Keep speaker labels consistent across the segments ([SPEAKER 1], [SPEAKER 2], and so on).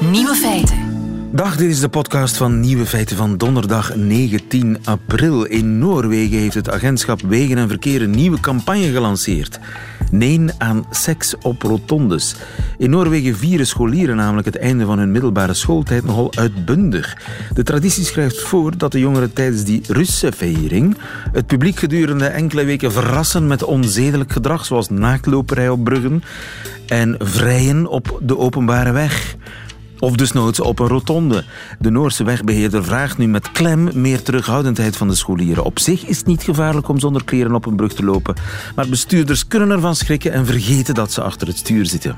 [SPEAKER 1] Nieuwe feiten.
[SPEAKER 2] Dag, dit is de podcast van Nieuwe Feiten van donderdag 19 april. In Noorwegen heeft het agentschap Wegen en Verkeer een nieuwe campagne gelanceerd. Nee aan seks op rotondes. In Noorwegen vieren scholieren namelijk het einde van hun middelbare schooltijd nogal uitbundig. De traditie schrijft voor dat de jongeren tijdens die Russenviering het publiek gedurende enkele weken verrassen met onzedelijk gedrag, zoals naaktloperij op bruggen en vrijen op de openbare weg. Of desnoods op een rotonde. De Noorse wegbeheerder vraagt nu met klem meer terughoudendheid van de scholieren. Op zich is het niet gevaarlijk om zonder kleren op een brug te lopen. Maar bestuurders kunnen ervan schrikken en vergeten dat ze achter het stuur zitten.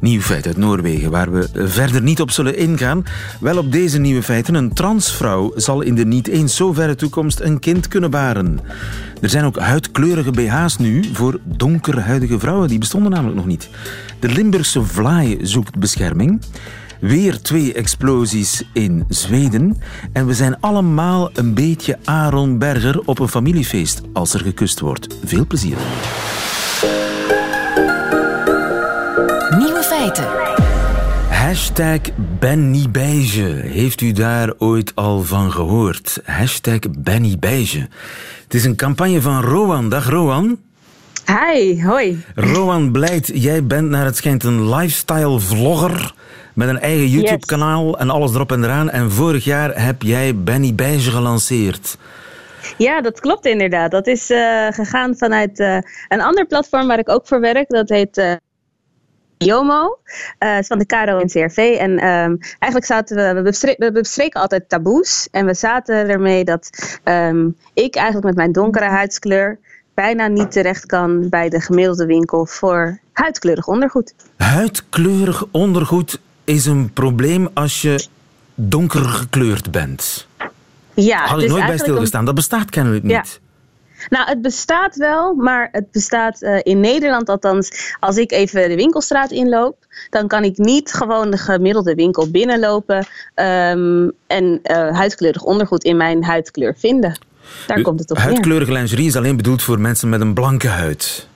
[SPEAKER 2] Nieuw feit uit Noorwegen, waar we verder niet op zullen ingaan. Wel op deze nieuwe feiten. Een transvrouw zal in de niet eens zo verre toekomst een kind kunnen baren. Er zijn ook huidkleurige BH's nu voor donkerhuidige vrouwen. Die bestonden namelijk nog niet. De Limburgse vlaai zoekt bescherming. Weer twee explosies in Zweden. En we zijn allemaal een beetje Aaron Berger op een familiefeest als er gekust wordt. Veel plezier.
[SPEAKER 1] Nieuwe feiten.
[SPEAKER 2] Hashtag Benny Beige. Heeft u daar ooit al van gehoord? Hashtag Benny Beige. Het is een campagne van Rowan. Dag Rowan.
[SPEAKER 3] Hi, hoi.
[SPEAKER 2] Rowan Blijt, jij bent naar het schijnt een lifestyle vlogger met een eigen YouTube-kanaal en alles erop en eraan. En vorig jaar heb jij Benny Beige gelanceerd.
[SPEAKER 3] Ja, dat klopt inderdaad. Dat is uh, gegaan vanuit uh, een ander platform waar ik ook voor werk. Dat heet uh, Jomo. Uh, is van de KRO en CRV. En um, eigenlijk zaten we, we, bespreken, we bespreken altijd taboes. En we zaten ermee dat um, ik eigenlijk met mijn donkere huidskleur bijna niet terecht kan bij de gemiddelde winkel voor huidkleurig ondergoed.
[SPEAKER 2] Huidkleurig ondergoed is een probleem als je donker gekleurd bent.
[SPEAKER 3] Ja,
[SPEAKER 2] Had ik nooit bij stilgestaan. Dat bestaat kennelijk niet.
[SPEAKER 3] Ja. Nou, het bestaat wel, maar het bestaat uh, in Nederland althans. Als ik even de winkelstraat inloop, dan kan ik niet gewoon de gemiddelde winkel binnenlopen um, en uh, huidkleurig ondergoed in mijn huidkleur vinden. Daar komt het op
[SPEAKER 2] Huidkleurige lingerie is alleen bedoeld voor mensen met een blanke huid.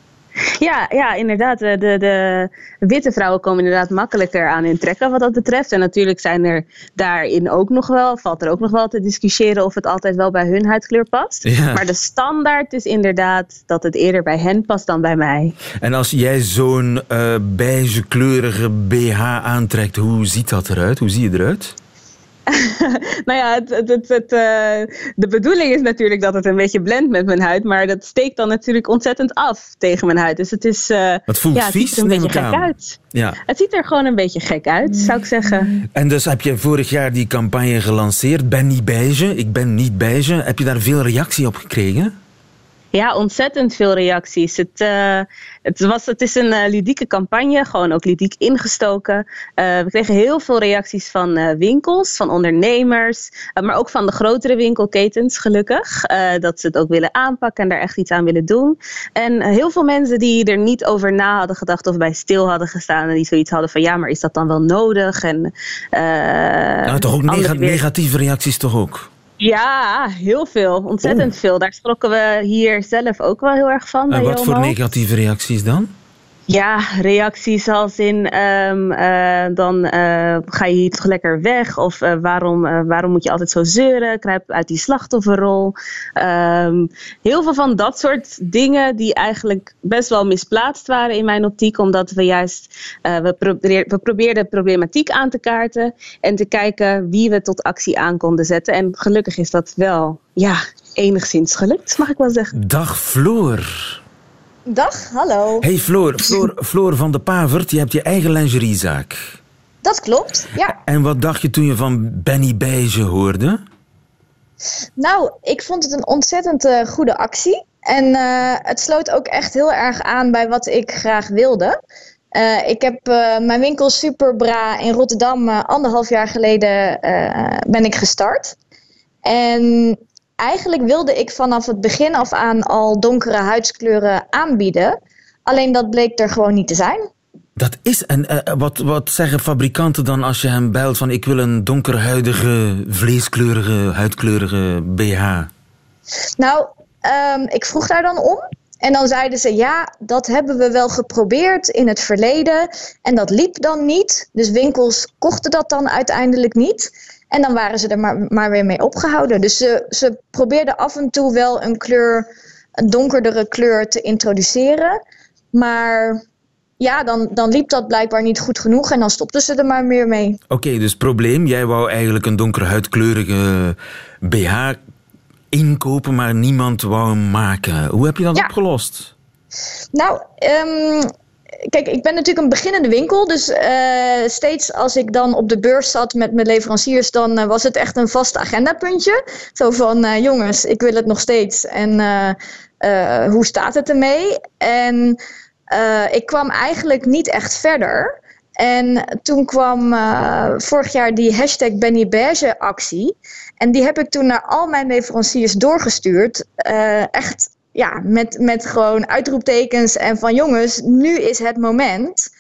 [SPEAKER 3] Ja, ja, inderdaad. De, de, de witte vrouwen komen inderdaad makkelijker aan in trekken wat dat betreft. En natuurlijk zijn er daarin ook nog wel, valt er ook nog wel te discussiëren of het altijd wel bij hun huidkleur past.
[SPEAKER 2] Ja.
[SPEAKER 3] Maar de standaard is inderdaad dat het eerder bij hen past dan bij mij.
[SPEAKER 2] En als jij zo'n uh, beige kleurige BH aantrekt, hoe ziet dat eruit? Hoe zie je eruit?
[SPEAKER 3] nou ja, het, het, het, uh, de bedoeling is natuurlijk dat het een beetje blendt met mijn huid, maar dat steekt dan natuurlijk ontzettend af tegen mijn huid. Dus het is. Uh,
[SPEAKER 2] het voelt
[SPEAKER 3] ja, het
[SPEAKER 2] vies,
[SPEAKER 3] ziet er een
[SPEAKER 2] neem
[SPEAKER 3] beetje
[SPEAKER 2] ik
[SPEAKER 3] gek
[SPEAKER 2] aan.
[SPEAKER 3] uit.
[SPEAKER 2] Ja.
[SPEAKER 3] Het ziet er gewoon een beetje gek uit, zou ik zeggen.
[SPEAKER 2] En dus heb je vorig jaar die campagne gelanceerd, Ben niet beige, ik ben niet beige. Heb je daar veel reactie op gekregen?
[SPEAKER 3] Ja, ontzettend veel reacties. Het, uh, het, was, het is een uh, ludieke campagne, gewoon ook ludiek ingestoken. Uh, we kregen heel veel reacties van winkels, van ondernemers, maar ook van de grotere winkelketens, gelukkig. dat ze het ook willen aanpakken en daar echt iets aan willen doen. En heel veel mensen die er niet over na hadden gedacht of bij stil hadden gestaan en die zoiets hadden van ja, maar is dat dan wel nodig? En,
[SPEAKER 2] nou, toch ook negatieve reacties toch ook?
[SPEAKER 3] Ja, heel veel. Ontzettend oh. veel. Daar schrokken we hier zelf ook wel heel erg van.
[SPEAKER 2] En wat voor negatieve reacties dan?
[SPEAKER 3] Ja, reacties als in um, uh, dan uh, ga je hier toch lekker weg of uh, waarom, waarom moet je altijd zo zeuren, kruip uit die slachtofferrol. Um, heel veel van dat soort dingen die eigenlijk best wel misplaatst waren in mijn optiek, omdat we juist, we, we probeerden problematiek aan te kaarten en te kijken wie we tot actie aan konden zetten. En gelukkig is dat wel, ja, enigszins gelukt, mag ik wel zeggen.
[SPEAKER 2] Dag Floor.
[SPEAKER 4] Dag, hallo.
[SPEAKER 2] Hey Floor, Floor, Floor van de Pavert, je hebt je eigen lingeriezaak.
[SPEAKER 4] Dat klopt, ja.
[SPEAKER 2] En wat dacht je toen je van Benny Beige hoorde?
[SPEAKER 4] Nou, ik vond het een ontzettend uh, goede actie. En uh, het sloot ook echt heel erg aan bij wat ik graag wilde. Uh, ik heb mijn winkel Superbra in Rotterdam anderhalf jaar geleden ben ik gestart. En eigenlijk wilde ik vanaf het begin af aan al donkere huidskleuren aanbieden. Alleen dat bleek er gewoon niet te zijn.
[SPEAKER 2] Dat is. En uh, wat, wat zeggen fabrikanten dan als je hem belt van ik wil een donkerhuidige, vleeskleurige, huidkleurige BH?
[SPEAKER 4] Nou, um, ik vroeg daar dan om. En dan zeiden ze, ja, dat hebben we wel geprobeerd in het verleden. En dat liep dan niet. Dus winkels kochten dat dan uiteindelijk niet. En dan waren ze er maar, maar weer mee opgehouden. Dus ze, ze probeerden af en toe wel een kleur, een donkerdere kleur te introduceren. Maar ja, dan, dan liep dat blijkbaar niet goed genoeg en dan stopten ze er maar meer mee.
[SPEAKER 2] Oké, dus probleem, jij wou eigenlijk een donkere huidkleurige BH inkopen, maar niemand wou hem maken. Hoe heb je dat opgelost?
[SPEAKER 4] Nou, um, kijk, ik ben natuurlijk een beginnende winkel. Dus uh, steeds als ik dan op de beurs zat met mijn leveranciers, dan uh, was het echt een vast agendapuntje. Zo van, uh, jongens, ik wil het nog steeds. En hoe staat het ermee? En ik kwam eigenlijk niet echt verder. En toen kwam vorig jaar die hashtag Benny Beige actie. En die heb ik toen naar al mijn leveranciers doorgestuurd. echt ja, met, met gewoon uitroeptekens en van jongens, nu is het moment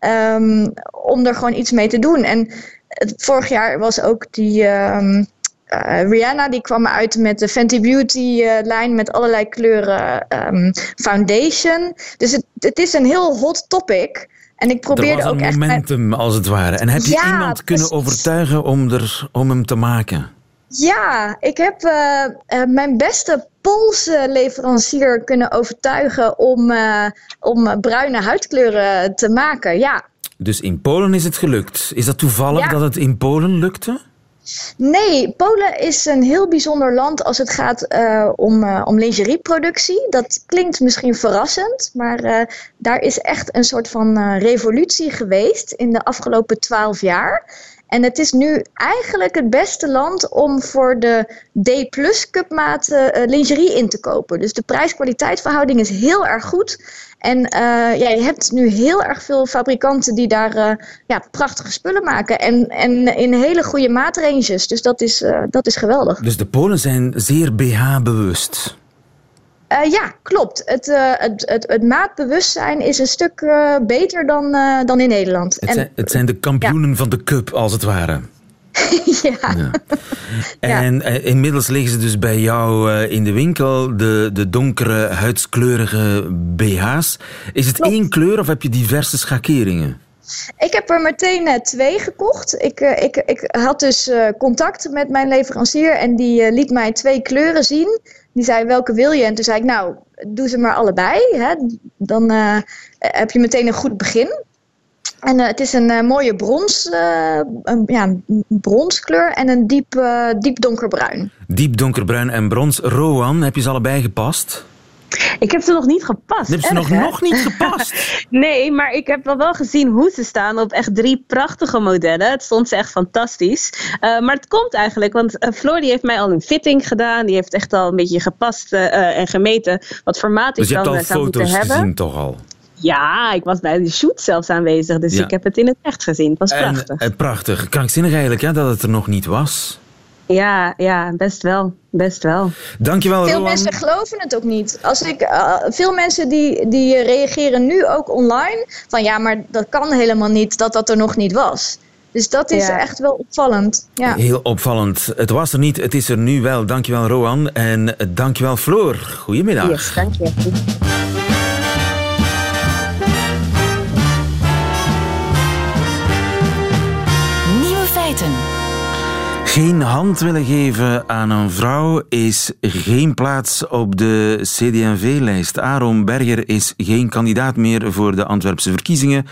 [SPEAKER 4] um, om er gewoon iets mee te doen. En het, vorig jaar was ook die um, uh, Rihanna, die kwam uit met de Fenty Beauty uh, lijn met allerlei kleuren um, foundation. Dus het, het is een heel hot topic. En ik probeerde
[SPEAKER 2] er was
[SPEAKER 4] een
[SPEAKER 2] ook momentum,
[SPEAKER 4] echt...
[SPEAKER 2] als het ware. En heb je ja, iemand kunnen overtuigen om, er, om hem te maken?
[SPEAKER 4] Ja, ik heb uh, uh, mijn beste Poolse leverancier kunnen overtuigen om, uh, om bruine huidkleuren te maken. Ja.
[SPEAKER 2] Dus in Polen is het gelukt. Is dat toevallig ja. dat het in Polen lukte?
[SPEAKER 4] Nee, Polen is een heel bijzonder land als het gaat uh, om, uh, om lingerieproductie. Dat klinkt misschien verrassend, maar uh, daar is echt een soort van revolutie geweest in de afgelopen twaalf jaar. En het is nu eigenlijk het beste land om voor de D-plus cupmaat uh, lingerie in te kopen. Dus de prijs-kwaliteit verhouding is heel erg goed. En uh, ja, je hebt nu heel erg veel fabrikanten die daar uh, ja, prachtige spullen maken. En, en in hele goede maatranges. Dus dat is, dat is geweldig.
[SPEAKER 2] Dus de Polen zijn zeer BH-bewust.
[SPEAKER 4] Uh, ja, klopt. Het, uh, het, het, het, maatbewustzijn is een stuk uh, beter dan, dan in Nederland.
[SPEAKER 2] Het, en, zijn, het zijn de kampioenen ja. van de cup, als het ware.
[SPEAKER 4] ja. ja.
[SPEAKER 2] En ja. inmiddels liggen ze dus bij jou in de winkel, de, de donkere, huidskleurige BH's. Is het klopt. één kleur of heb je diverse schakeringen?
[SPEAKER 4] Ik heb er meteen twee gekocht. Ik, ik, ik had dus contact met mijn leverancier en die liet mij twee kleuren zien. Die zei, welke wil je? En toen zei ik, nou, doe ze maar allebei. Hè? Dan heb je meteen een goed begin. En het is een mooie brons, een, ja, bronskleur en een diep, diep donkerbruin.
[SPEAKER 2] Diep donkerbruin en brons. Rowan, heb je ze allebei gepast?
[SPEAKER 3] Ik heb ze nog niet gepast.
[SPEAKER 2] Heb ze nog, nog niet gepast?
[SPEAKER 3] nee, maar ik heb wel, wel gezien hoe ze staan op echt drie prachtige modellen. Het stond ze echt fantastisch. Uh, maar het komt eigenlijk, want uh, Floor die heeft mij al een fitting gedaan. Die heeft echt al een beetje gepast uh, en gemeten wat formaat
[SPEAKER 2] dus
[SPEAKER 3] ik dan
[SPEAKER 2] zou moeten hebben.
[SPEAKER 3] Dus
[SPEAKER 2] je hebt al foto's gezien toch al?
[SPEAKER 3] Ja, ik was bij de shoot zelfs aanwezig. Dus ja. ik heb het in het echt gezien. Het was prachtig.
[SPEAKER 2] En, prachtig. Krankzinnig eigenlijk hè, dat het er nog niet was.
[SPEAKER 3] Ja, ja, best wel. Best wel.
[SPEAKER 2] Dankjewel,
[SPEAKER 4] Veel
[SPEAKER 2] Rowan.
[SPEAKER 4] mensen geloven het ook niet. Als ik, uh, veel mensen die, die reageren nu ook online van ja, maar dat kan helemaal niet dat dat er nog niet was. Dus dat is ja. echt wel opvallend. Ja.
[SPEAKER 2] Heel opvallend. Het was er niet, het is er nu wel. Dankjewel, Rowan. En dankjewel, Floor. Goedemiddag.
[SPEAKER 3] Yes, dank
[SPEAKER 2] Geen hand willen geven aan een vrouw is geen plaats op de CD&V-lijst. Aaron Berger is geen kandidaat meer voor de Antwerpse verkiezingen.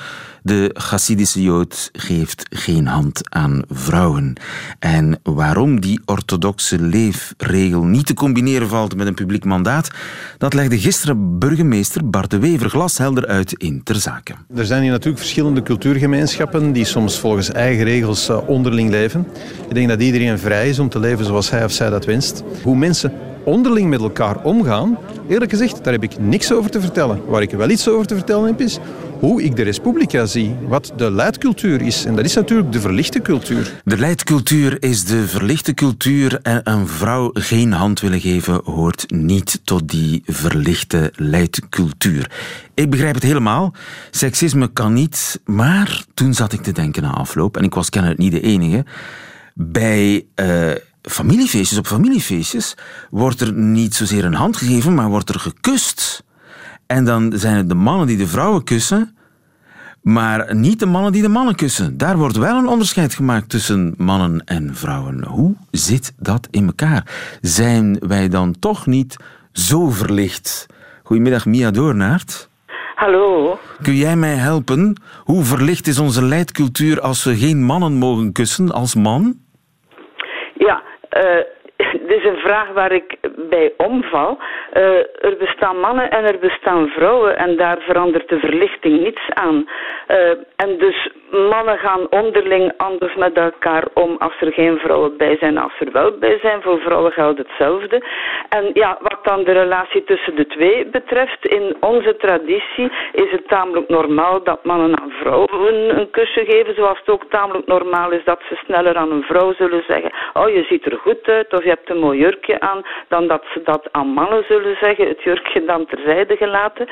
[SPEAKER 2] De Chassidische Jood geeft geen hand aan vrouwen. En waarom die orthodoxe leefregel niet te combineren valt met een publiek mandaat, dat legde gisteren burgemeester Bart de Wever glashelder uit in Ter Zaken.
[SPEAKER 5] Er zijn hier natuurlijk verschillende cultuurgemeenschappen die soms volgens eigen regels onderling leven. Ik denk dat iedereen vrij is om te leven zoals hij of zij dat wenst. Hoe mensen onderling met elkaar omgaan, eerlijk gezegd, daar heb ik niks over te vertellen. Waar ik wel iets over te vertellen heb is hoe ik de Respublica zie, wat de leidcultuur is. En dat is natuurlijk de verlichte cultuur.
[SPEAKER 2] De leidcultuur is de verlichte cultuur en een vrouw geen hand willen geven hoort niet tot die verlichte leidcultuur. Ik begrijp het helemaal. Seksisme kan niet, maar toen zat ik te denken na afloop, en ik was kennelijk niet de enige, bij... Uh, familiefeestjes, op familiefeestjes, wordt er niet zozeer een hand gegeven, maar wordt er gekust. En dan zijn het de mannen die de vrouwen kussen, maar niet de mannen die de mannen kussen. Daar wordt wel een onderscheid gemaakt tussen mannen en vrouwen. Hoe zit dat in elkaar? Zijn wij dan toch niet zo verlicht? Goedemiddag, Mia Doornaert.
[SPEAKER 6] Hallo.
[SPEAKER 2] Kun jij mij helpen? Hoe verlicht is onze leidcultuur als we geen mannen mogen kussen als man?
[SPEAKER 6] Ja, uh, dit is een vraag waar ik bij omval. Uh, er bestaan mannen en er bestaan vrouwen en daar verandert de verlichting niets aan. Uh, en dus mannen gaan onderling anders met elkaar om als er geen vrouwen bij zijn, als er wel bij zijn. Voor vrouwen geldt hetzelfde. En ja, wat dan de relatie tussen de twee betreft, in onze traditie is het tamelijk normaal dat mannen aan vrouwen een kusje geven, zoals het ook tamelijk normaal is dat ze sneller aan een vrouw zullen zeggen, oh je ziet er goed uit of je hebt een mooi jurkje aan, dan dat ze dat aan mannen zullen zeggen, het jurkje dan terzijde gelaten.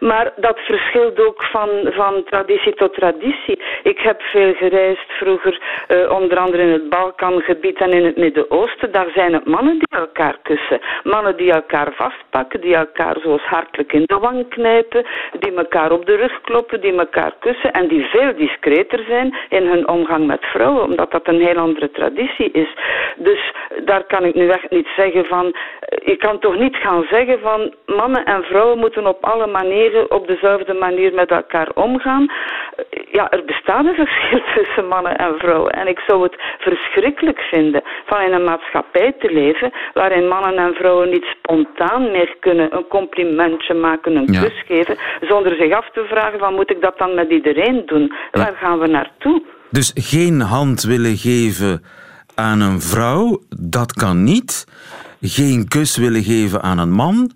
[SPEAKER 6] Maar dat verschilt ook van, van traditie tot traditie. Ik heb veel gereisd vroeger, uh, onder andere in het Balkangebied en in het Midden-Oosten. Daar zijn het mannen die elkaar kussen. Mannen die elkaar vastpakken, die elkaar zoals hartelijk in de wang knijpen, die elkaar op de rug kloppen, die elkaar kussen en die veel discreter zijn in hun omgang met vrouwen, omdat dat een heel andere traditie is. Dus daar kan ik nu echt niet zeggen van, eh, je kan toch niet gaan zeggen van mannen en vrouwen moeten op alle manieren op dezelfde manier met elkaar omgaan. Ja, er bestaat een verschil tussen mannen en vrouwen. En ik zou het verschrikkelijk vinden van in een maatschappij te leven waarin mannen en vrouwen niet spontaan meer kunnen een complimentje maken, een kus geven, zonder zich af te vragen van moet ik dat dan met iedereen doen? Waar gaan we naartoe?
[SPEAKER 2] Dus geen hand willen geven aan een vrouw, dat kan niet. Geen kus willen geven aan een man,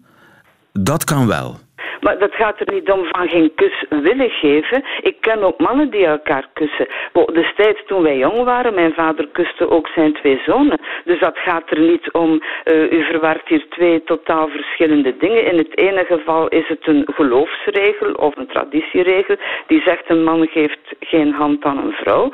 [SPEAKER 2] dat kan wel.
[SPEAKER 6] Maar dat gaat er niet om van geen kus willen geven. Ik ken ook mannen die elkaar kussen. Destijds toen wij jong waren, mijn vader kuste ook zijn twee zonen. Dus dat gaat er niet om, uh, u verwaart hier twee totaal verschillende dingen. In het ene geval is het een geloofsregel of een traditieregel die zegt een man geeft geen hand aan een vrouw.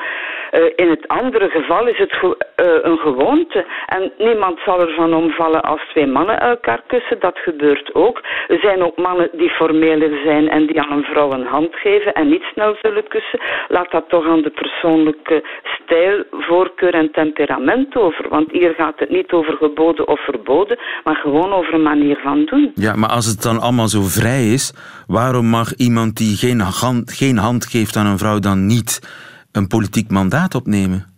[SPEAKER 6] Uh, in het andere geval is het ge uh, een gewoonte. En niemand zal ervan omvallen als twee mannen elkaar kussen. Dat gebeurt ook. Er zijn ook mannen die formeler zijn en die aan een vrouw een hand geven en niet snel zullen kussen, laat dat toch aan de persoonlijke stijl, voorkeur en temperament over. Want hier gaat het niet over geboden of verboden, maar gewoon over een manier van doen.
[SPEAKER 2] Ja, maar als het dan allemaal zo vrij is, waarom mag iemand die geen hand, geen hand geeft aan een vrouw dan niet een politiek mandaat opnemen?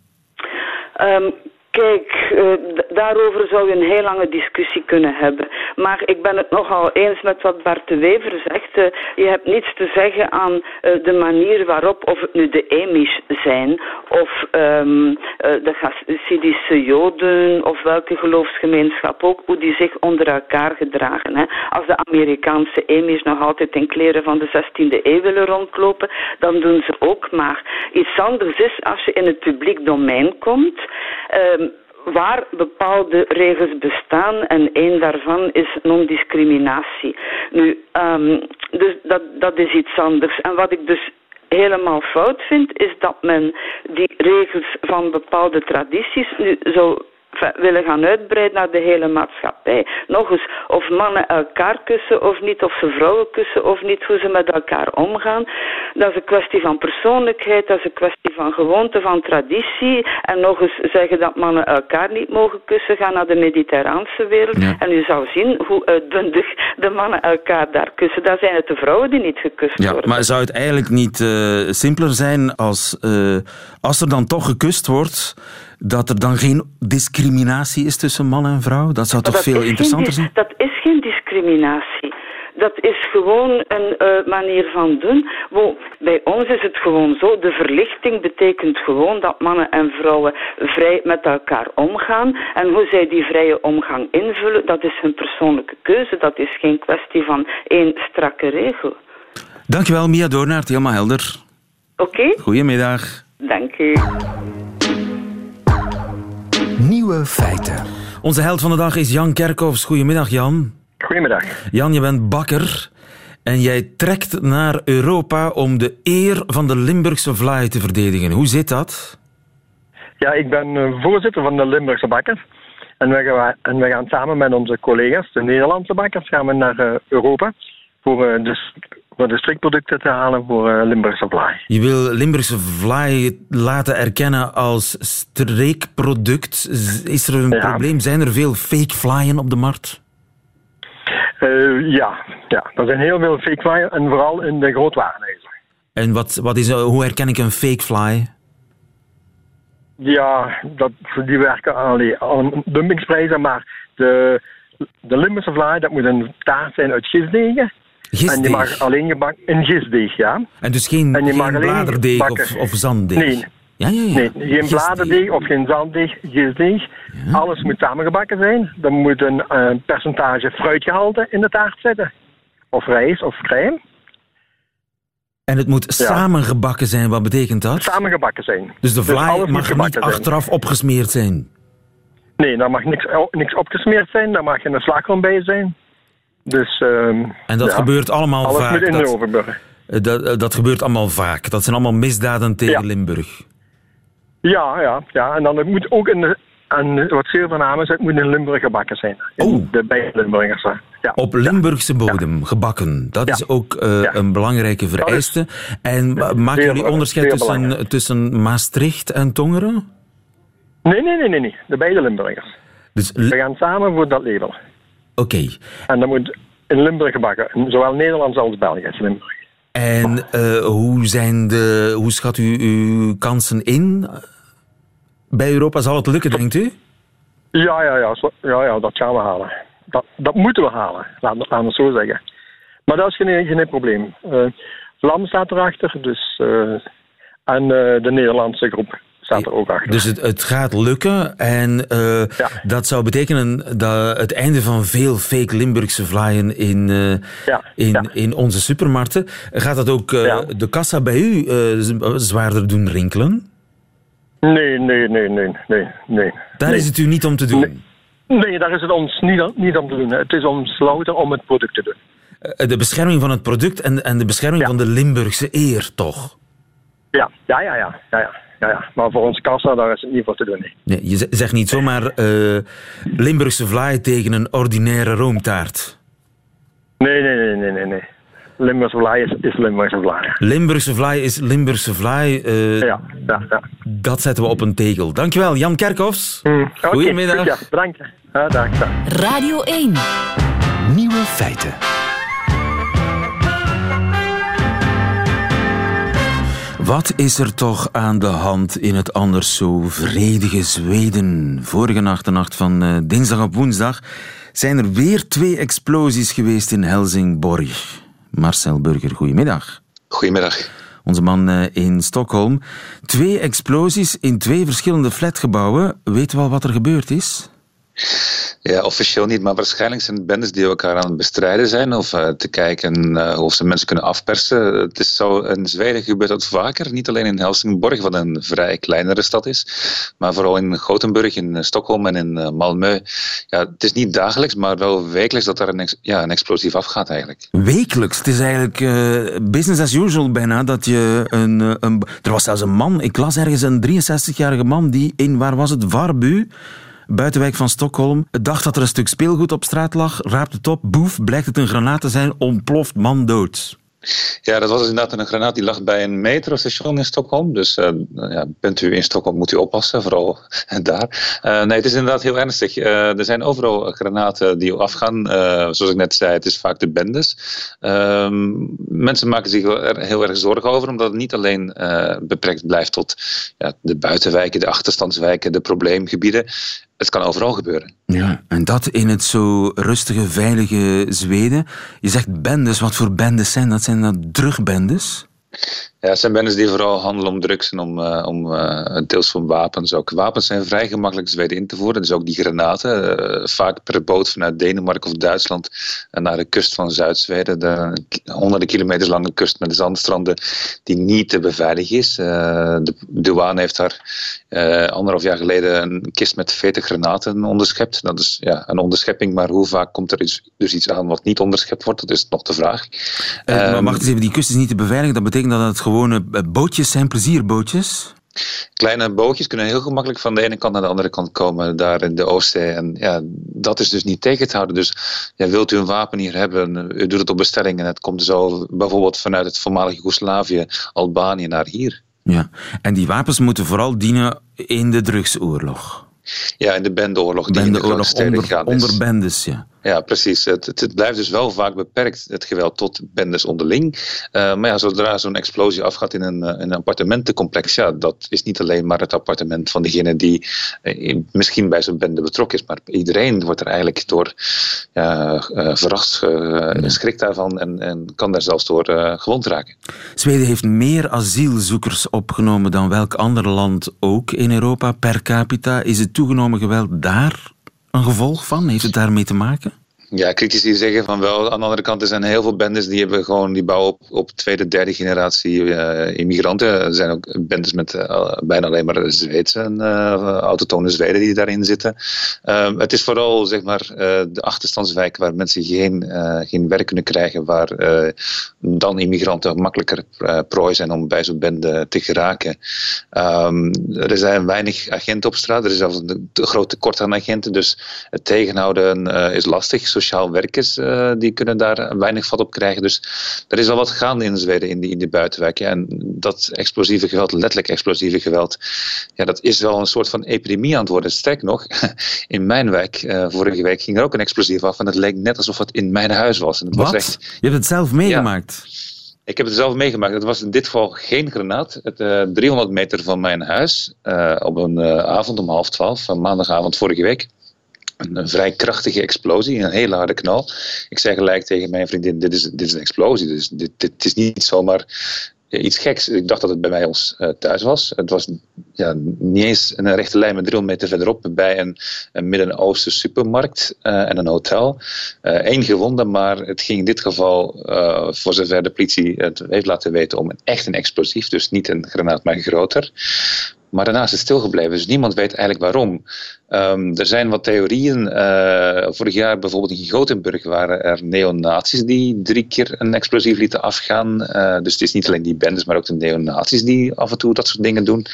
[SPEAKER 6] Um, Kijk, uh, daarover zou je een heel lange discussie kunnen hebben. Maar ik ben het nogal eens met wat Bart de Wever zegt. Uh, je hebt niets te zeggen aan uh, de manier waarop, of het nu de Emish zijn, of um, de Hasidische Joden, of welke geloofsgemeenschap ook, hoe die zich onder elkaar gedragen. Hè. Als de Amerikaanse Emish nog altijd in kleren van de 16e eeuw willen rondlopen, dan doen ze ook maar. Iets anders is als je in het publiek domein komt. Um, waar bepaalde regels bestaan en één daarvan is non-discriminatie. Nu, um, dus dat, dat is iets anders. En wat ik dus helemaal fout vind, is dat men die regels van bepaalde tradities nu zo willen gaan uitbreiden naar de hele maatschappij. Nog eens, of mannen elkaar kussen of niet, of ze vrouwen kussen of niet, hoe ze met elkaar omgaan. Dat is een kwestie van persoonlijkheid, dat is een kwestie van gewoonte, van traditie. En nog eens zeggen dat mannen elkaar niet mogen kussen, gaan naar de mediterraanse wereld. En u zal zien hoe uitbundig de mannen elkaar daar kussen. Daar zijn het de vrouwen die niet gekust
[SPEAKER 2] ja,
[SPEAKER 6] worden.
[SPEAKER 2] Maar zou het eigenlijk niet uh, simpeler zijn als, uh, als er dan toch gekust wordt dat er dan geen discriminatie is tussen man en vrouw? Dat zou toch veel interessanter zijn?
[SPEAKER 6] Dat is geen discriminatie. Dat is gewoon een uh, manier van doen. Bij ons is het gewoon zo. De verlichting betekent gewoon dat mannen en vrouwen vrij met elkaar omgaan. En hoe zij die vrije omgang invullen, dat is hun persoonlijke keuze. Dat is geen kwestie van één strakke regel.
[SPEAKER 2] Dankjewel, Mia Doornaert. Helemaal helder.
[SPEAKER 6] Oké. Okay.
[SPEAKER 2] Goedemiddag.
[SPEAKER 6] Dank u.
[SPEAKER 2] Nieuwe feiten. Onze held van de dag is Jan Kerkhoffs. Goedemiddag, Jan.
[SPEAKER 7] Goedemiddag.
[SPEAKER 2] Jan, je bent bakker en jij trekt naar Europa om de eer van de Limburgse vlaai te verdedigen. Hoe zit dat?
[SPEAKER 7] Ja, ik ben eh, voorzitter van de Limburgse bakkers. En we, gaan, en we gaan samen met onze collega's, de Nederlandse bakkers, gaan we naar uh, Europa voor, uh, de, voor de strikproducten te halen voor uh, Limburgse vlaai.
[SPEAKER 2] Je wil Limburgse vlaai laten erkennen als streekproduct. Is er een ja. probleem? Zijn er veel fake vlaaien op de markt?
[SPEAKER 7] Uh, ja. ja, er zijn heel veel fake vlaaien en vooral in de grootwarenhuizen.
[SPEAKER 2] En wat, wat is, hoe herken ik een fake fly?
[SPEAKER 7] Ja, dat, die werken aan, aan dumpingsprijzen, maar de, de Limburgse vlaai, dat moet een taart zijn uit gisdegen. En je mag alleen gebakken in gisdeeg, ja.
[SPEAKER 2] En dus geen, en je geen mag bladerdeeg of, of zanddeeg?
[SPEAKER 7] Nee.
[SPEAKER 2] Ja, ja, ja.
[SPEAKER 7] Nee, geen bladerdeeg of geen zanddeeg, gisdeeg. Ja. Alles moet samengebakken zijn. Er moet een, een percentage fruitgehalte in de taart zitten. Of rijst of crème.
[SPEAKER 2] En het moet samengebakken zijn, wat betekent dat?
[SPEAKER 7] Samengebakken zijn.
[SPEAKER 2] Dus de vlaai dus mag niet achteraf zijn. opgesmeerd zijn?
[SPEAKER 7] Nee, daar mag niks, niks opgesmeerd zijn, daar mag geen slagroom bij zijn. Dus, um,
[SPEAKER 2] en dat
[SPEAKER 7] ja.
[SPEAKER 2] gebeurt allemaal
[SPEAKER 7] Alles
[SPEAKER 2] vaak?
[SPEAKER 7] In
[SPEAKER 2] dat,
[SPEAKER 7] Overburg.
[SPEAKER 2] Dat, dat gebeurt allemaal vaak? Dat zijn allemaal misdaden tegen ja. Limburg?
[SPEAKER 7] Ja, ja, ja. En dan moet ook in de, en wat zeer van naam is, het moet in Limburg gebakken zijn.
[SPEAKER 2] Oh.
[SPEAKER 7] De bij Limburgers. Ja.
[SPEAKER 2] Op Limburgse bodem gebakken. Dat is ook uh, een belangrijke vereiste. En maken jullie onderscheid tussen, tussen Maastricht en Tongeren?
[SPEAKER 7] Nee, nee, nee, nee, nee. De beide Limburgers.
[SPEAKER 2] Dus
[SPEAKER 7] We gaan samen voor dat label.
[SPEAKER 2] Oké. Okay.
[SPEAKER 7] En dat moet in Limburg gebakken. Zowel Nederlands als Belgisch Limburg.
[SPEAKER 2] En uh, hoe, zijn de, hoe schat u uw kansen in? Bij Europa zal het lukken, denkt u?
[SPEAKER 7] Ja, ja, ja, ja, ja dat gaan we halen. Dat, dat moeten we halen, laten we het zo zeggen. Maar dat is geen, geen probleem. Uh, Lam staat erachter, dus, uh, en de Nederlandse groep staat er ook achter.
[SPEAKER 2] Dus het, het gaat lukken en ja. dat zou betekenen dat het einde van veel fake Limburgse vlaaien in,
[SPEAKER 7] ja.
[SPEAKER 2] in,
[SPEAKER 7] ja.
[SPEAKER 2] in onze supermarkten. Gaat dat ook de kassa bij u zwaarder doen rinkelen?
[SPEAKER 7] Nee, nee, nee, nee, nee. nee.
[SPEAKER 2] Daar
[SPEAKER 7] nee.
[SPEAKER 2] is het u niet om te doen?
[SPEAKER 7] Nee, nee daar is het ons niet, niet om te doen. Het is ons louter om het product te doen.
[SPEAKER 2] De bescherming van het product en, en de bescherming
[SPEAKER 7] ja.
[SPEAKER 2] van de Limburgse eer, toch?
[SPEAKER 7] Ja, ja, ja, ja. ja, ja. Ja, ja. Maar voor onze kassa, daar is het niet voor te doen. Nee.
[SPEAKER 2] Nee, je zegt niet zomaar uh, Limburgse vlaai tegen een ordinaire roomtaart.
[SPEAKER 7] Nee, nee, nee, nee, nee. nee. Limburgse vlaai is, is Limburgse vlaai.
[SPEAKER 2] Limburgse vlaai is Limburgse vlaai. Uh,
[SPEAKER 7] ja, ja, ja.
[SPEAKER 2] Dat zetten we op een tegel. Dankjewel, Jan Kerkhoffs.
[SPEAKER 7] Mm, okay,
[SPEAKER 2] Goedemiddag.
[SPEAKER 7] Goed, ja, bedankt. Ja, dag, dag.
[SPEAKER 1] Radio 1.
[SPEAKER 2] Nieuwe feiten. Wat is er toch aan de hand in het anders zo vredige Zweden? Vorige nacht, de nacht van uh, dinsdag op woensdag, zijn er weer twee explosies geweest in Helsingborg. Marcel Burger, goedemiddag.
[SPEAKER 8] Goedemiddag.
[SPEAKER 2] Onze man uh, in Stockholm. Twee explosies in twee verschillende flatgebouwen. Weet u al wat er gebeurd is?
[SPEAKER 8] Ja, officieel niet, maar waarschijnlijk zijn het bendes die elkaar aan het bestrijden zijn of uh, te kijken uh, of ze mensen kunnen afpersen. Het is zo, in Zweden gebeurt dat vaker, niet alleen in Helsingborg, wat een vrij kleinere stad is, maar vooral in Gothenburg, in Stockholm en in uh, Malmö. Ja, het is niet dagelijks, maar wel wekelijks dat er een, ja, een explosief afgaat eigenlijk.
[SPEAKER 2] Wekelijks? Het is eigenlijk business as usual bijna, dat je een, een... Er was zelfs een man, ik las ergens een 63-jarige man die in, waar was het, Varbu buitenwijk van Stockholm, dacht dat er een stuk speelgoed op straat lag, raapt het op, boef, blijkt het een granaat te zijn, ontploft, man dood.
[SPEAKER 8] Ja, dat was inderdaad een granaat die lag bij een metrostation in Stockholm. Dus uh, ja, bent u in Stockholm, moet u oppassen, vooral daar. Uh, nee, het is inderdaad heel ernstig. Uh, er zijn overal granaten die afgaan. zoals ik net zei, het is vaak de bendes. Ehm, mensen maken zich heel erg zorgen over, omdat het niet alleen beperkt blijft tot ja, de buitenwijken, de achterstandswijken, de probleemgebieden. Het kan overal gebeuren.
[SPEAKER 2] Ja, en dat in het zo rustige, veilige Zweden. Je zegt bendes, wat voor bendes zijn dat? Zijn dat drugbendes?
[SPEAKER 8] Ja, het zijn bendes die vooral handelen om drugs en om, uh, om uh, deels van wapens ook. Wapens zijn vrij gemakkelijk Zweden in te voeren. Dus ook die granaten, uh, vaak per boot vanuit Denemarken of Duitsland naar de kust van Zuid-Zweden. De honderden kilometers lange kust met zandstranden die niet te beveiligen is. de douane heeft daar anderhalf jaar geleden een kist met 40 granaten onderschept. Dat is ja, een onderschepping, maar hoe vaak komt er dus, dus iets aan wat niet onderschept wordt? Dat is nog de vraag.
[SPEAKER 2] maar wacht eens even, die kust is niet te beveiligen. Dat betekent dat het gewone bootjes zijn, plezierbootjes?
[SPEAKER 8] Kleine bootjes kunnen heel gemakkelijk van de ene kant naar de andere kant komen, daar in de Oostzee. En ja, dat is dus niet tegen te houden. Dus ja, wilt u een wapen hier hebben, u doet het op bestelling en het komt zo bijvoorbeeld vanuit het voormalige Joegoslavië, Albanië naar hier.
[SPEAKER 2] Ja, en die wapens moeten vooral dienen in de drugsoorlog.
[SPEAKER 8] Ja, in de bendeoorlog. Die bendeoorlog
[SPEAKER 2] in de onder, onder bendes, ja.
[SPEAKER 8] Ja, precies. Het, het, blijft dus wel vaak beperkt, het geweld, tot bendes onderling. Uh, maar ja, zodra zo'n explosie afgaat in een, eh, een appartementencomplex, ja, dat is niet alleen maar het appartement van degene die uh, misschien bij zo'n bende betrokken is, maar iedereen wordt er eigenlijk door ja, uh, verrast, schrikt daarvan en, en kan daar zelfs door gewond raken.
[SPEAKER 2] Zweden heeft meer asielzoekers opgenomen dan welk ander land ook in Europa per capita. Is het toegenomen geweld daar een gevolg van? Heeft het daarmee te maken?
[SPEAKER 8] Ja, critici zeggen van wel. Aan de andere kant, er zijn heel veel bendes die hebben gewoon die bouwen op, op tweede, derde generatie uh, immigranten. Er zijn ook bendes met uh, bijna alleen maar Zweedse en uh, autochtone Zweden die daarin zitten. Ehm, het is vooral zeg maar de achterstandswijk waar mensen geen, geen werk kunnen krijgen, waar dan immigranten makkelijker prooi zijn om bij zo'n bende te geraken. Um, er zijn weinig agenten op straat, er is zelfs een groot tekort aan agenten, dus het tegenhouden is lastig sociaal werkers uh, die kunnen daar weinig vat op krijgen. Dus er is wel wat gaande in Zweden in die, in die buitenwijk. En dat explosieve geweld, letterlijk explosieve geweld, ja, dat is wel een soort van epidemie aan het worden. Sterk nog, in mijn wijk, uh, vorige week, ging er ook een explosief af en het leek net alsof het in mijn huis was. En het
[SPEAKER 2] wat?
[SPEAKER 8] Was echt,
[SPEAKER 2] Je hebt het zelf meegemaakt?
[SPEAKER 8] Ik heb het zelf meegemaakt. Het was in dit geval geen granaat. Het, uh, 300 meter van mijn huis, uh, op een uh, avond om half twaalf, maandagavond vorige week een, vrij krachtige explosie, een hele harde knal. Ik zei gelijk tegen mijn vriendin, dit is, dit is een explosie, dus dit, dit is niet zomaar iets geks. Ik dacht dat het bij mij ons uh, thuis was. Het was ja, niet eens een rechte lijn met 300 meter verderop bij een, een Midden-Oosten supermarkt uh, en een hotel. Eén gewonde, maar het ging in dit geval, voor zover de politie het heeft laten weten, om echt een explosief. Dus niet een granaat, maar groter. Maar daarna is het stilgebleven, dus niemand weet eigenlijk waarom. Um, er zijn wat theorieën. Uh, vorig jaar bijvoorbeeld in Gothenburg waren er neonazies die drie keer een explosief lieten afgaan. Uh, dus het is niet alleen die bendes, maar ook de neonazies die af en toe dat soort dingen doen.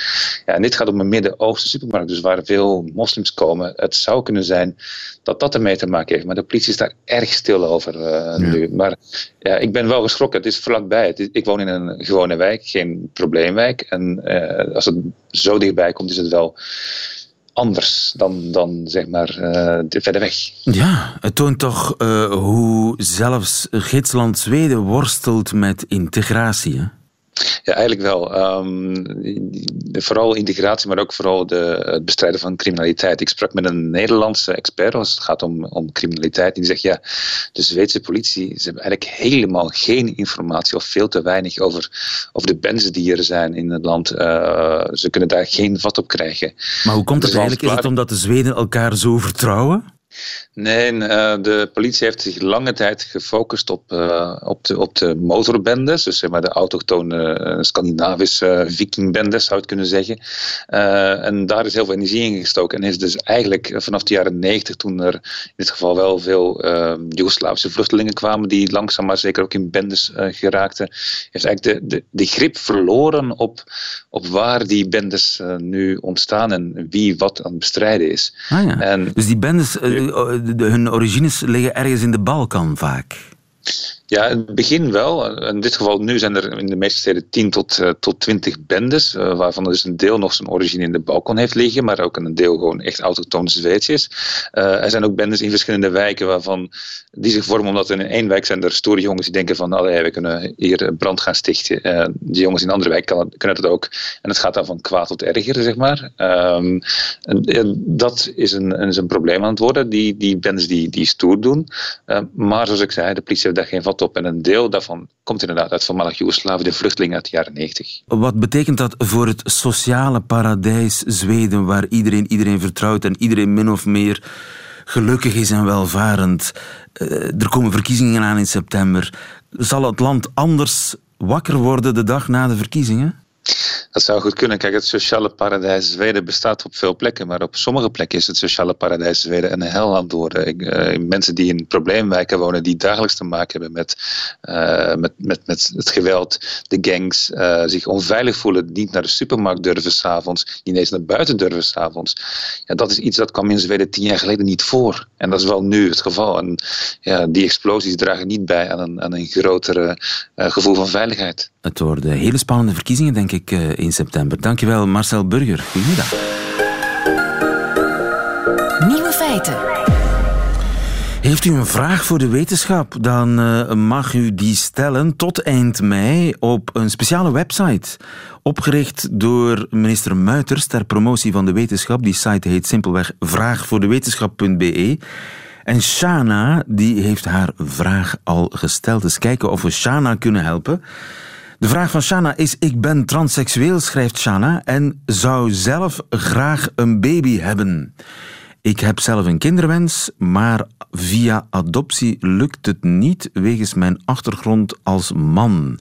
[SPEAKER 8] Ja, en dit gaat om een Midden-Oosten supermarkt, dus waar veel moslims komen. Het zou kunnen zijn dat dat ermee te maken heeft, maar de politie is daar erg stil over uh, ja. nu. Maar ja, ik ben wel geschrokken. Het is vlakbij. Het is, ik woon in een gewone wijk, geen probleemwijk. En als het zo dichtbij komt, is het wel anders dan, dan zeg maar uh, verder weg.
[SPEAKER 2] Ja, het toont toch uh, hoe zelfs gidsland Zweden worstelt met integratie.
[SPEAKER 8] Ja, eigenlijk wel. Um, vooral integratie, maar ook vooral de, het bestrijden van criminaliteit. Ik sprak met een Nederlandse expert als het gaat om, om criminaliteit. Die zegt, ja, de Zweedse politie, ze hebben eigenlijk helemaal geen informatie of veel te weinig over, over de benzen die er zijn in het land. Uh, ze kunnen daar geen vat op krijgen.
[SPEAKER 2] Maar hoe komt het eigenlijk? Is het omdat de Zweden elkaar zo vertrouwen?
[SPEAKER 8] Nee, uh, de politie heeft zich lange tijd gefocust op, uh, op, de, op de motorbendes, dus zeg maar de autochtone uh, Scandinavische vikingbendes zou je het kunnen zeggen. en daar is heel veel energie in gestoken en is dus eigenlijk vanaf de jaren 90, toen er in dit geval wel veel Joegoslavische vluchtelingen kwamen, die langzaam maar zeker ook in bendes geraakten, heeft eigenlijk de, de, de grip verloren op, op waar die bendes nu ontstaan en wie wat aan het bestrijden is.
[SPEAKER 2] Ah ja. en, dus die bendes hun origines liggen ergens in de Balkan vaak.
[SPEAKER 8] Ja, in het begin wel. In dit geval, nu zijn er in de meeste steden 10 tot, uh, tot 20 bendes, uh, waarvan dus een deel nog zijn origine in de Balkan heeft liggen, maar ook een deel gewoon echt autochtone Zweeds is. Uh, er zijn ook bendes in verschillende wijken waarvan die zich vormen omdat in één wijk zijn er stoere jongens die denken van, allee, we kunnen hier brand gaan stichten. die jongens in een andere wijk kunnen dat ook. En het gaat dan van kwaad tot erger, zeg maar. Um, en, dat is een, is een probleem aan het worden, die, die bendes die, die stoer doen. maar zoals ik zei, de politie heeft daar geen vat op. En een deel daarvan komt inderdaad uit voormalig Joegoslavië, de vluchtelingen uit de jaren 90.
[SPEAKER 2] Wat betekent dat voor het sociale paradijs Zweden, waar iedereen iedereen vertrouwt en iedereen min of meer gelukkig is en welvarend? er komen verkiezingen aan in september. Zal het land anders wakker worden de dag na de verkiezingen?
[SPEAKER 8] Dat zou goed kunnen. Kijk, het sociale paradijs Zweden bestaat op veel plekken, maar op sommige plekken is het sociale paradijs Zweden een hel aan het worden. Uh, mensen die in probleemwijken wonen, die dagelijks te maken hebben met, uh, met, met, met het geweld, de gangs, uh, zich onveilig voelen, niet naar de supermarkt durven s'avonds, niet eens naar buiten durven s'avonds. Ja, dat is iets dat kwam in Zweden tien jaar geleden niet voor. En dat is wel nu het geval. En ja, die explosies dragen niet bij aan een, aan een grotere gevoel van veiligheid.
[SPEAKER 2] Het worden hele spannende verkiezingen, denk ik, in september. Dankjewel, Marcel Burger. Goedemiddag.
[SPEAKER 1] Nieuwe feiten.
[SPEAKER 2] Heeft u een vraag voor de wetenschap, dan uh, mag u die stellen tot eind mei op een speciale website. Opgericht door minister Muiters ter promotie van de wetenschap. Die site heet simpelweg vraagvoordewetenschap.be. En Shana die heeft haar vraag al gesteld. Dus kijken of we Shana kunnen helpen. De vraag van Shana is: Ik ben transseksueel, schrijft Shana, en zou zelf graag een baby hebben. Ik heb zelf een kinderwens, maar via adoptie lukt het niet wegens mijn achtergrond als man.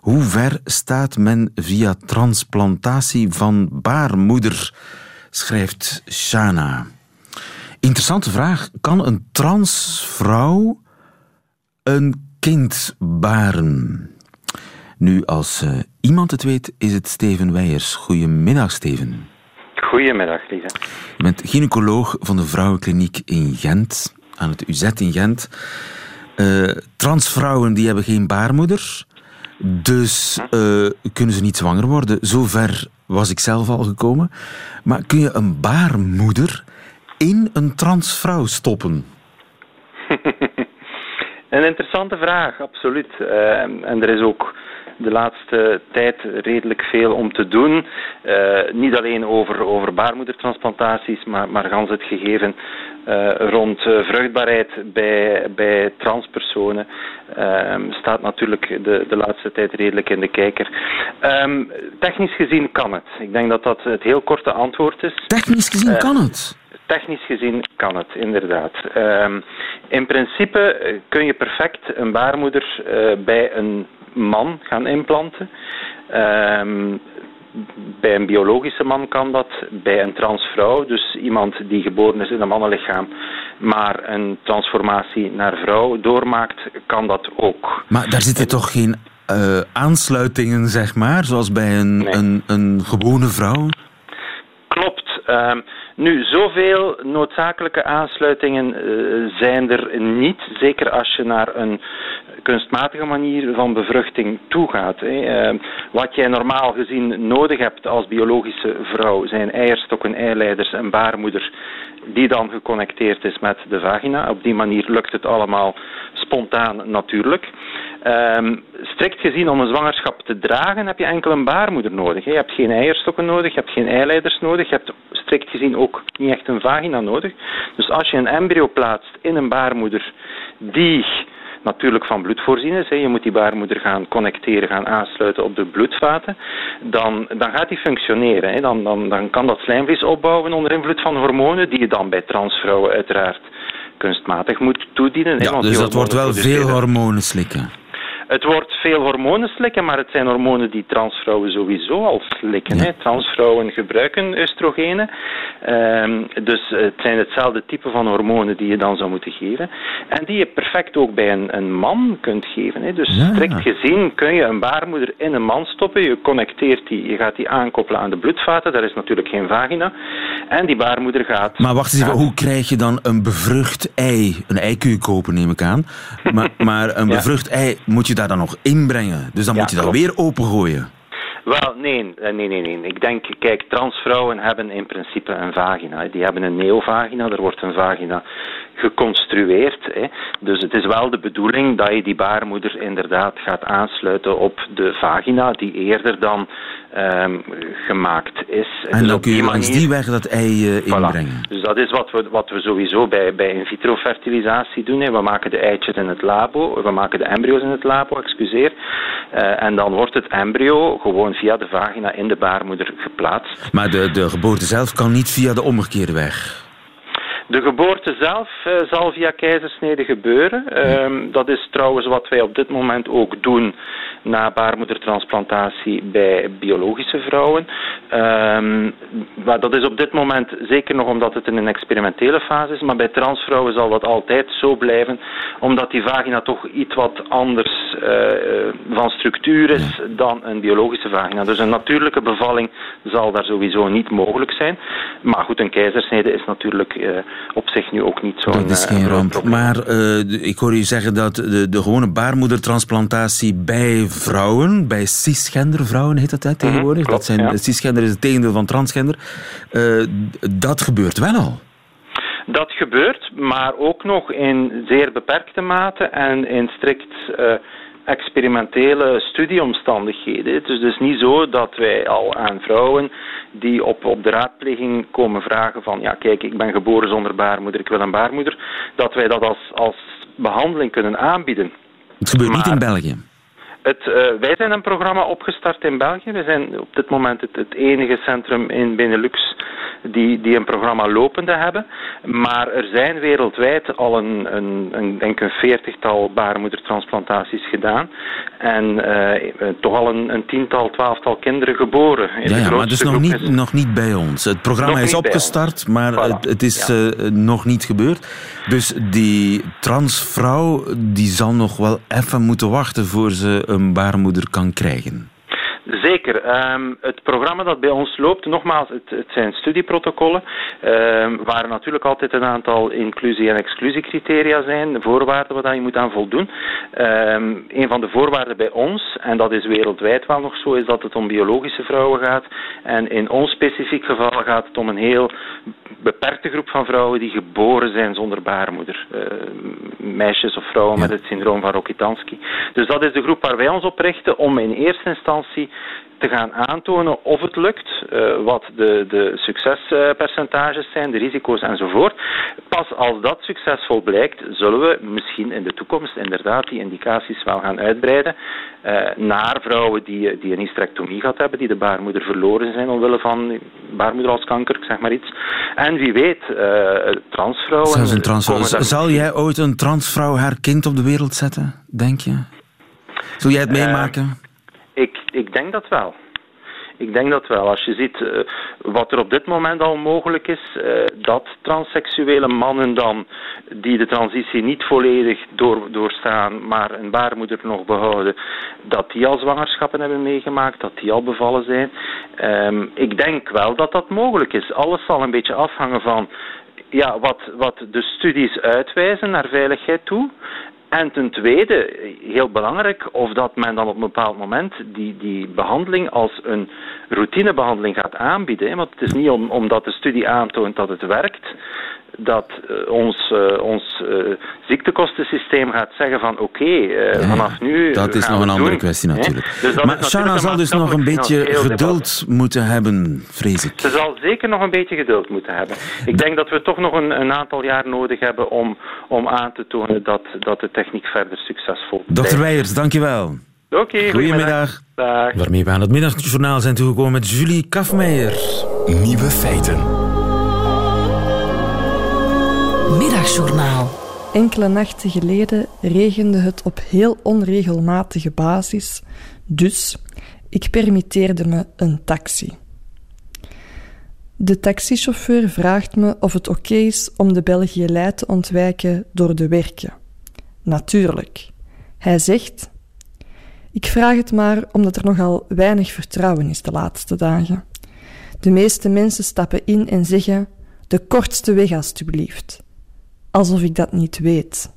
[SPEAKER 2] Hoe ver staat men via transplantatie van baarmoeder? schrijft Shana. Interessante vraag. Kan een transvrouw een kind baren? Nu, als uh, iemand het weet, is het Steven Weijers. Goedemiddag, Steven.
[SPEAKER 9] Goedemiddag, Lisa.
[SPEAKER 2] Je bent gynaecoloog van de Vrouwenkliniek in Gent, aan het UZ in Gent. Uh, transvrouwen die hebben geen baarmoeder, dus uh, kunnen ze niet zwanger worden. Zover was ik zelf al gekomen. Maar kun je een baarmoeder in een transvrouw stoppen?
[SPEAKER 9] een interessante vraag, absoluut. Uh, en er is ook de laatste tijd redelijk veel om te doen. Uh, niet alleen over, over baarmoedertransplantaties, maar, maar gans het gegeven uh, rond uh, vruchtbaarheid bij, bij transpersonen ehm, staat natuurlijk de, de laatste tijd redelijk in de kijker. Um, technisch gezien kan het. Ik denk dat dat het heel korte antwoord is.
[SPEAKER 2] Technisch gezien kan het?
[SPEAKER 9] Technisch gezien kan het, inderdaad. Um, in principe kun je perfect een baarmoeder bij een man gaan implanten. Um, bij een biologische man kan dat, bij een transvrouw, dus iemand die geboren is in een mannenlichaam, maar een transformatie naar vrouw doormaakt, kan dat ook.
[SPEAKER 2] Maar daar zitten toch geen uh, aansluitingen, zeg maar, zoals bij een, nee. een, een gewone vrouw?
[SPEAKER 9] Klopt. Um, nu, zoveel noodzakelijke aansluitingen uh, zijn er niet. Zeker als je naar een kunstmatige manier van bevruchting toegaat. Hè. Uh, wat jij normaal gezien nodig hebt als biologische vrouw zijn eierstokken, eileiders en baarmoeder die dan geconnecteerd is met de vagina. Op die manier lukt het allemaal spontaan natuurlijk. Um, strikt gezien, om een zwangerschap te dragen, heb je enkel een baarmoeder nodig. Je hebt geen eierstokken nodig, je hebt geen eileiders nodig, je hebt strikt gezien ook niet echt een vagina nodig. Dus als je een embryo plaatst in een baarmoeder die natuurlijk van bloed voorzien is, je moet die baarmoeder gaan connecteren, gaan aansluiten op de bloedvaten, dan, dan gaat die functioneren. Dan, dan, dan kan dat slijmvlies opbouwen onder invloed van hormonen, die je dan bij transvrouwen uiteraard kunstmatig moet toedienen.
[SPEAKER 2] Ja, dus dat wordt wel veel hormonen slikken.
[SPEAKER 9] Het wordt veel hormonen slikken, maar het zijn hormonen die transvrouwen sowieso al slikken. Ja. Hè. Transvrouwen gebruiken oestrogenen. Um, dus het zijn hetzelfde type van hormonen die je dan zou moeten geven. En die je perfect ook bij een, een man kunt geven. Hè. Dus ja. strikt gezien kun je een baarmoeder in een man stoppen. Je connecteert die, je gaat die aankoppelen aan de bloedvaten. Daar is natuurlijk geen vagina. En die baarmoeder gaat...
[SPEAKER 2] Maar wacht eens even, hoe krijg je dan een bevrucht ei? Een ei kun je kopen, neem ik aan. Maar, maar een bevrucht ei moet je daar dan nog inbrengen. Dus dan ja, moet je dat klopt. weer opengooien.
[SPEAKER 9] Wel, nee, nee, nee, nee. Ik denk, kijk, transvrouwen hebben in principe een vagina. Die hebben een neovagina, er wordt een vagina geconstrueerd. Hè. Dus het is wel de bedoeling dat je die baarmoeder inderdaad gaat aansluiten op de vagina, die eerder dan um, gemaakt is.
[SPEAKER 2] En dus dan kun je langs die weg dat ei uh, inbrengen.
[SPEAKER 9] Voilà. Dus dat is wat we, wat we sowieso bij, bij in vitro fertilisatie doen. Hè. We maken de eitjes in het labo, we maken de embryo's in het labo, excuseer. Uh, en dan wordt het embryo gewoon via de vagina in de baarmoeder geplaatst.
[SPEAKER 2] Maar de, de geboorte zelf kan niet via de omgekeerde weg?
[SPEAKER 9] De geboorte zelf uh, zal via keizersnede gebeuren. Uh, dat is trouwens wat wij op dit moment ook doen na baarmoedertransplantatie bij biologische vrouwen. Um, maar dat is op dit moment zeker nog omdat het in een experimentele fase is, maar bij transvrouwen zal dat altijd zo blijven, omdat die vagina toch iets wat anders uh, van structuur is dan een biologische vagina. Dus een natuurlijke bevalling zal daar sowieso niet mogelijk zijn. Maar goed, een keizersnede is natuurlijk uh, op zich nu ook niet zo'n
[SPEAKER 2] Dat is geen ramp. Maar ik hoor u zeggen dat de, de gewone baarmoedertransplantatie bij vrouwen, bij cisgender vrouwen heet dat hè, tegenwoordig.
[SPEAKER 9] klopt,
[SPEAKER 2] dat zijn,
[SPEAKER 9] ja.
[SPEAKER 2] Cisgender is het tegendeel van transgender. Uh, dat gebeurt wel al.
[SPEAKER 9] Dat gebeurt, maar ook nog in zeer beperkte mate en in strikt uh, experimentele studieomstandigheden. Het is dus niet zo dat wij al aan vrouwen die op, op de raadpleging komen vragen van ja kijk ik ben geboren zonder baarmoeder, ik wil een baarmoeder, dat wij dat als, als behandeling kunnen aanbieden.
[SPEAKER 2] Het gebeurt maar, niet in België.
[SPEAKER 9] Het, uh, wij zijn een programma opgestart in België. We zijn op dit moment het, het enige centrum in Benelux die, die een programma lopende hebben. Maar er zijn wereldwijd al een, een, een denk een veertigtal baarmoedertransplantaties gedaan. En uh, toch al een, een, tiental, twaalftal kinderen geboren.
[SPEAKER 2] In ja, ja maar is nog niet, is... nog niet bij ons. Het programma is opgestart, maar voilà. het, het, is ja. uh, nog niet gebeurd. Dus die transvrouw die zal nog wel even moeten wachten voor ze een baarmoeder kan krijgen.
[SPEAKER 9] Zeker. Um, het programma dat bij ons loopt, nogmaals, het, het zijn studieprotocollen, um, waar natuurlijk altijd een aantal inclusie- en exclusiecriteria zijn, de voorwaarden waar je moet aan voldoen. Um, een van de voorwaarden bij ons, en dat is wereldwijd wel nog zo, is dat het om biologische vrouwen gaat. En in ons specifiek geval gaat het om een heel beperkte groep van vrouwen die geboren zijn zonder baarmoeder. Uh, meisjes of vrouwen ja. met het syndroom van Rokitansky. Dus dat is de groep waar wij ons op richten om in eerste instantie te gaan aantonen of het lukt, uh, wat de, de succespercentages zijn, de risico's enzovoort. Pas als dat succesvol blijkt, zullen we misschien in de toekomst inderdaad die indicaties wel gaan uitbreiden uh, naar vrouwen die, die een hysterectomie gehad hebben, die de baarmoeder verloren zijn omwille van baarmoederhalskanker, zeg maar iets. En wie weet, transvrouwen...
[SPEAKER 2] Zelfs een transvrouw. Zal jij ooit een transvrouw haar kind op de wereld zetten, denk je? Zul jij het meemaken?
[SPEAKER 9] Ik, ik denk dat wel. Ik denk dat wel. Als je ziet uh, wat er op dit moment al mogelijk is, uh, dat transseksuele mannen dan, die de transitie niet volledig door, doorstaan, maar een baarmoeder nog behouden, dat die al zwangerschappen hebben meegemaakt, dat die al bevallen zijn. Um, ik denk wel dat dat mogelijk is. Alles zal een beetje afhangen van ja, wat, wat de studies uitwijzen naar veiligheid toe. En ten tweede, heel belangrijk, of dat men dan op een bepaald moment die, die behandeling als een routinebehandeling gaat aanbieden. Want het is niet om, omdat de studie aantoont dat het werkt, dat uh, ons, uh, ons uh, ziektekostensysteem gaat zeggen van oké, okay, ja, vanaf nu.
[SPEAKER 2] Dat is nog een andere doen, kwestie natuurlijk. Dus maar Shana zal dus nog een beetje geduld debat. moeten hebben, vrees ik.
[SPEAKER 9] Ze zal zeker nog een beetje geduld moeten hebben. Ik denk dat we toch nog een, een aantal jaar nodig hebben om, om aan te tonen dat, dat de techniek verder succesvol is.
[SPEAKER 2] Dokter Weijers, dankjewel.
[SPEAKER 9] Oké, okay,
[SPEAKER 2] goedemiddag.
[SPEAKER 9] Dag.
[SPEAKER 2] Waarmee we aan het middagjournaal zijn toegekomen met Julie Kafmeijer.
[SPEAKER 1] Nieuwe feiten. Middagjournaal.
[SPEAKER 10] Enkele nachten geleden regende het op heel onregelmatige basis, dus ik permitteerde me een taxi. De taxichauffeur vraagt me of het oké is om de België-Leid te ontwijken door de werken. Natuurlijk. Hij zegt: Ik vraag het maar omdat er nogal weinig vertrouwen is de laatste dagen. De meeste mensen stappen in en zeggen: De kortste weg, alstublieft alsof ik dat niet weet.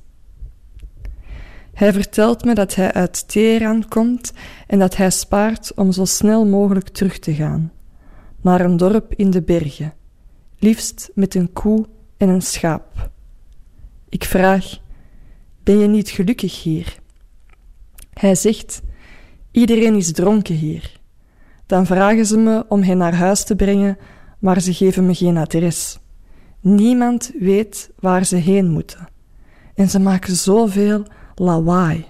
[SPEAKER 10] Hij vertelt me dat hij uit Teheran komt en dat hij spaart om zo snel mogelijk terug te gaan. Naar een dorp in de bergen, liefst met een koe en een schaap. Ik vraag: Ben je niet gelukkig hier? Hij zegt: Iedereen is dronken hier. Dan vragen ze me om hen naar huis te brengen, maar ze geven me geen adres. Niemand weet waar ze heen moeten. En ze maken zoveel lawaai.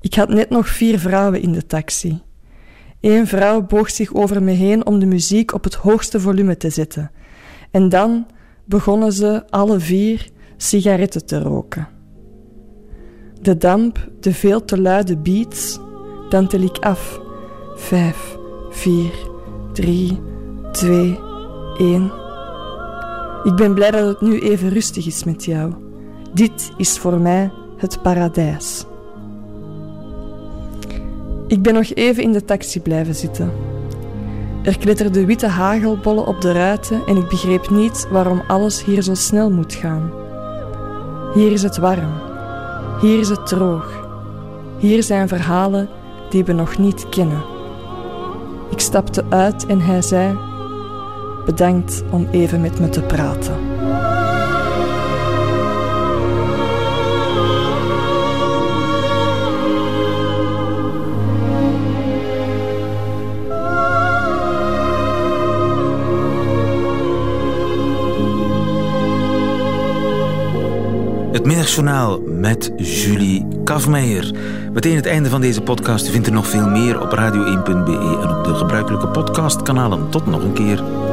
[SPEAKER 10] Ik had net nog vier vrouwen in de taxi. Eén vrouw boog zich over me heen om de muziek op het hoogste volume te zetten. En dan begonnen ze alle vier sigaretten te roken. De damp, de veel te luide beats, dan tel ik af. Vijf, vier, drie, twee, één. Ik ben blij dat het nu even rustig is met jou. Dit is voor mij het paradijs. Ik ben nog even in de taxi blijven zitten. Er kletterden witte hagelbollen op de ruiten en ik begreep niet waarom alles hier zo snel moet gaan. Hier is het warm. Hier is het droog. Hier zijn verhalen die we nog niet kennen. Ik stapte uit en hij zei: Bedankt om even met me te praten.
[SPEAKER 2] Het middagjournaal met Julie Kafmeijer. Meteen het einde van deze podcast. Vindt er nog veel meer op radio1.be en op de gebruikelijke podcastkanalen. Tot nog een keer.